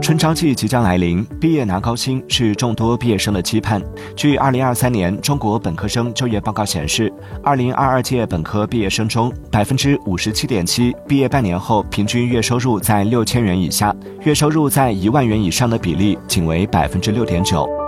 春招季即将来临毕业拿高薪是众多毕业生的期盼。据二零二三年中国本科生就业报告显示二零二二届本科毕业生中百分之五十七点七毕业半年后平均月收入在六千元以下月收入在一万元以上的比例仅为百分之六点九。